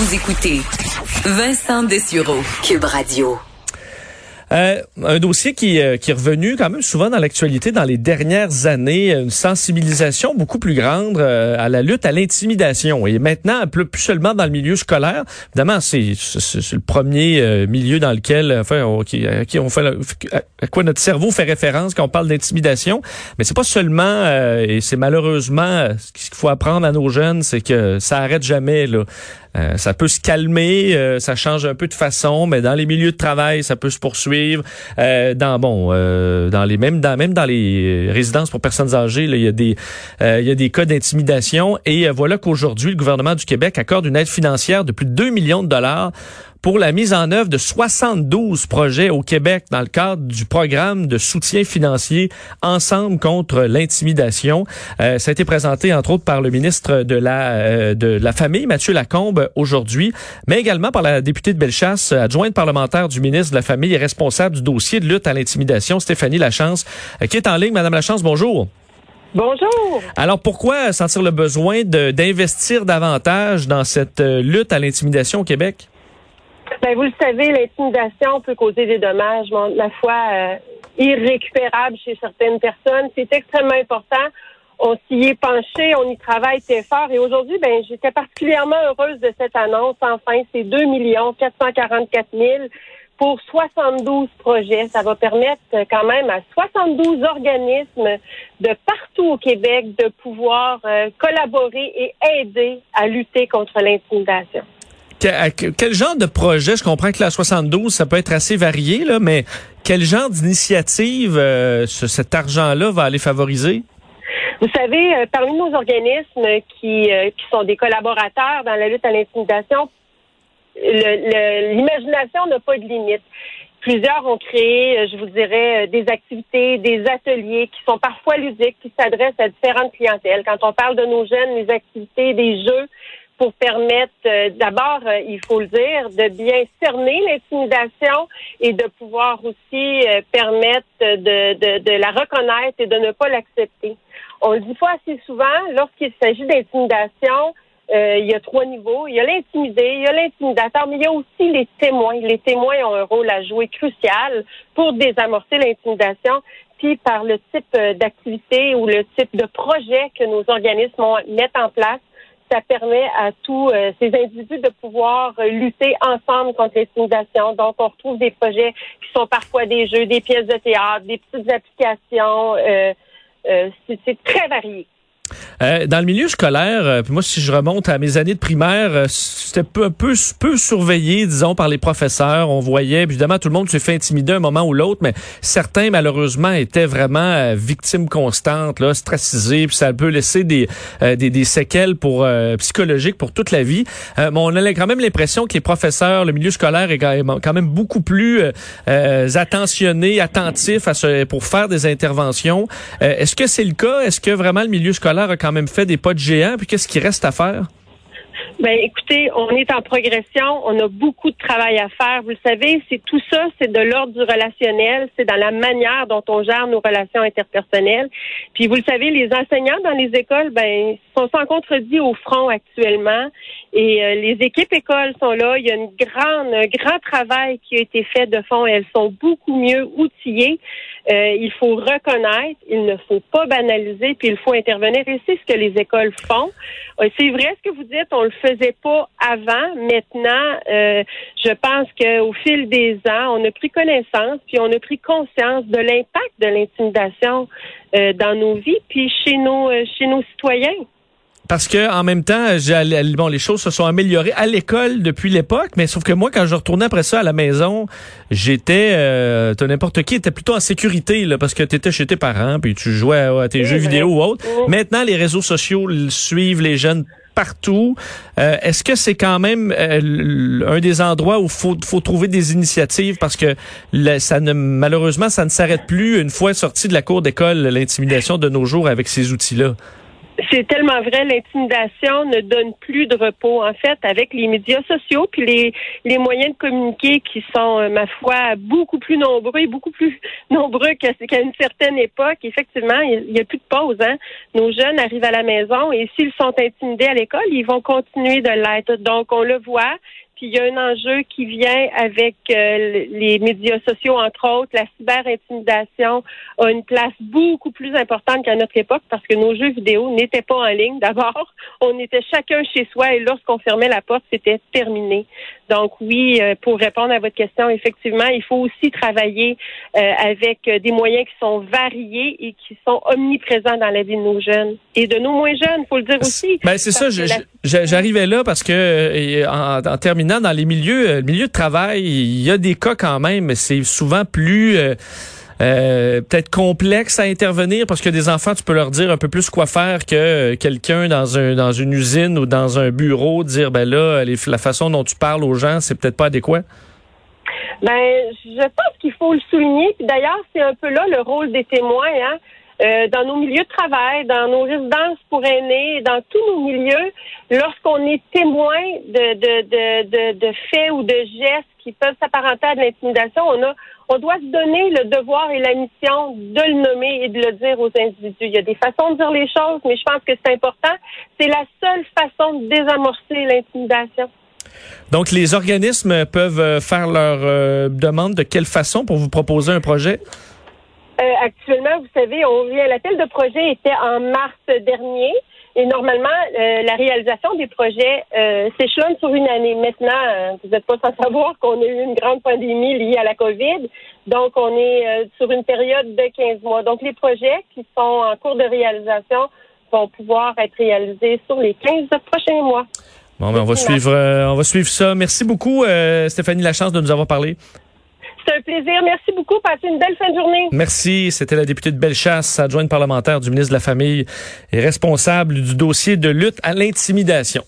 Vous écoutez Vincent Dessureau, Cube Radio. Euh, un dossier qui, euh, qui est revenu quand même souvent dans l'actualité dans les dernières années, une sensibilisation beaucoup plus grande euh, à la lutte à l'intimidation. Et maintenant, plus, plus seulement dans le milieu scolaire. Évidemment, c'est le premier milieu dans lequel, enfin, on, qui, qui on fait, à quoi notre cerveau fait référence quand on parle d'intimidation. Mais c'est pas seulement, et c'est malheureusement ce qu'il faut apprendre à nos jeunes, c'est que ça arrête jamais là. Euh, ça peut se calmer, euh, ça change un peu de façon, mais dans les milieux de travail, ça peut se poursuivre. Euh, dans bon, dans les même dans même dans les résidences pour personnes âgées, il y a des il y a des cas d'intimidation. Et voilà qu'aujourd'hui, le gouvernement du Québec accorde une aide financière de plus de 2 millions de dollars pour la mise en œuvre de 72 projets au Québec dans le cadre du programme de soutien financier Ensemble contre l'intimidation. Euh, ça a été présenté entre autres par le ministre de la euh, de la Famille, Mathieu Lacombe, aujourd'hui, mais également par la députée de Bellechasse, adjointe parlementaire du ministre de la Famille et responsable du dossier de lutte à l'intimidation, Stéphanie Lachance, euh, qui est en ligne. Madame Lachance, bonjour. Bonjour. Alors pourquoi sentir le besoin d'investir davantage dans cette lutte à l'intimidation au Québec? Ben, vous le savez, l'intimidation peut causer des dommages, la foi, euh, irrécupérables chez certaines personnes. C'est extrêmement important. On s'y est penché, on y travaille très fort. Et aujourd'hui, ben, j'étais particulièrement heureuse de cette annonce. Enfin, c'est 2 444 000 pour 72 projets. Ça va permettre quand même à 72 organismes de partout au Québec de pouvoir euh, collaborer et aider à lutter contre l'intimidation quel genre de projet, je comprends que la 72, ça peut être assez varié, là, mais quel genre d'initiative euh, cet argent-là va aller favoriser? Vous savez, euh, parmi nos organismes qui, euh, qui sont des collaborateurs dans la lutte à l'intimidation, l'imagination n'a pas de limite. Plusieurs ont créé, je vous dirais, des activités, des ateliers qui sont parfois ludiques, qui s'adressent à différentes clientèles. Quand on parle de nos jeunes, les activités, des jeux, pour permettre, euh, d'abord, euh, il faut le dire, de bien cerner l'intimidation et de pouvoir aussi euh, permettre de, de, de, la reconnaître et de ne pas l'accepter. On le dit pas assez souvent, lorsqu'il s'agit d'intimidation, il y a trois niveaux. Il y a l'intimidé, il y a l'intimidateur, mais il y a aussi les témoins. Les témoins ont un rôle à jouer crucial pour désamorcer l'intimidation par le type d'activité ou le type de projet que nos organismes mettent en place ça permet à tous euh, ces individus de pouvoir euh, lutter ensemble contre l'intimidation. Donc, on retrouve des projets qui sont parfois des jeux, des pièces de théâtre, des petites applications. Euh, c'est très varié. Euh, dans le milieu scolaire, euh, moi, si je remonte à mes années de primaire, euh, c'était peu, peu, peu surveillé, disons, par les professeurs. On voyait, évidemment, tout le monde se fait intimider un moment ou l'autre, mais certains, malheureusement, étaient vraiment victimes constantes, là, stressisés, puis ça peut laisser des, des, des, séquelles pour psychologiques pour toute la vie. mais on a quand même l'impression que les professeurs, le milieu scolaire est quand même beaucoup plus attentionné, attentif à ce, pour faire des interventions. Est-ce que c'est le cas? Est-ce que vraiment le milieu scolaire a quand même fait des pas de géant. Puis qu'est-ce qui reste à faire? Ben, écoutez, on est en progression, on a beaucoup de travail à faire. Vous le savez, c'est tout ça, c'est de l'ordre du relationnel, c'est dans la manière dont on gère nos relations interpersonnelles. Puis vous le savez, les enseignants dans les écoles, ben, sont sans contredit au front actuellement, et euh, les équipes écoles sont là. Il y a une grande, un grand travail qui a été fait de fond. Elles sont beaucoup mieux outillées. Euh, il faut reconnaître, il ne faut pas banaliser, puis il faut intervenir. Et c'est ce que les écoles font. Euh, c'est vrai ce que vous dites, on le faisait pas avant. Maintenant, euh, je pense qu'au fil des ans, on a pris connaissance, puis on a pris conscience de l'impact de l'intimidation dans nos vies, puis chez nos chez nos citoyens. Parce que en même temps, bon, les choses se sont améliorées à l'école depuis l'époque, mais sauf que moi, quand je retournais après ça à la maison, j'étais, euh, n'importe qui était plutôt en sécurité là, parce que tu étais chez tes parents, puis tu jouais à, tes jeux vidéo ou autre. Maintenant, les réseaux sociaux suivent les jeunes partout. Euh, est-ce que c'est quand même euh, un des endroits où faut faut trouver des initiatives? Parce que ça ne malheureusement ça ne s'arrête plus une fois sorti de la cour d'école l'intimidation de nos jours avec ces outils-là. C'est tellement vrai, l'intimidation ne donne plus de repos. En fait, avec les médias sociaux puis les, les moyens de communiquer qui sont, euh, ma foi, beaucoup plus nombreux et beaucoup plus nombreux qu'à une certaine époque, effectivement, il n'y a plus de pause. Hein? Nos jeunes arrivent à la maison et s'ils sont intimidés à l'école, ils vont continuer de l'être. Donc, on le voit. Puis il y a un enjeu qui vient avec euh, les médias sociaux, entre autres. La cyber-intimidation a une place beaucoup plus importante qu'à notre époque parce que nos jeux vidéo n'étaient pas en ligne. D'abord, on était chacun chez soi et lorsqu'on fermait la porte, c'était terminé. Donc oui, euh, pour répondre à votre question, effectivement, il faut aussi travailler euh, avec des moyens qui sont variés et qui sont omniprésents dans la vie de nos jeunes et de nos moins jeunes, faut le dire aussi. Ben c'est ça, j'arrivais là parce que en, en terminant dans les milieux, euh, milieux de travail, il y a des cas quand même, mais c'est souvent plus euh, euh, peut-être complexe à intervenir parce que des enfants, tu peux leur dire un peu plus quoi faire que quelqu'un dans un dans une usine ou dans un bureau dire ben là la façon dont tu parles aux gens, c'est peut-être pas adéquat. Ben, je pense qu'il faut le souligner. d'ailleurs, c'est un peu là le rôle des témoins. Hein? Euh, dans nos milieux de travail, dans nos résidences pour aînés, dans tous nos milieux, lorsqu'on est témoin de, de, de, de, faits ou de gestes qui peuvent s'apparenter à de l'intimidation, on a on doit se donner le devoir et la mission de le nommer et de le dire aux individus. Il y a des façons de dire les choses, mais je pense que c'est important. C'est la seule façon de désamorcer l'intimidation. Donc, les organismes peuvent faire leur euh, demande de quelle façon pour vous proposer un projet? Euh, actuellement, vous savez, on vient l'appel de projet était en mars dernier. Et normalement, euh, la réalisation des projets euh, s'échelonne sur une année. Maintenant, euh, vous n'êtes pas sans savoir qu'on a eu une grande pandémie liée à la COVID. Donc, on est sur une période de 15 mois. Donc, les projets qui sont en cours de réalisation vont pouvoir être réalisés sur les 15 prochains mois. Bon, ben, on va suivre, on va suivre ça. Merci beaucoup, Stéphanie Lachance, de nous avoir parlé. C'est un plaisir. Merci beaucoup. Passez une belle fin de journée. Merci. C'était la députée de Bellechasse, adjointe parlementaire du ministre de la Famille et responsable du dossier de lutte à l'intimidation.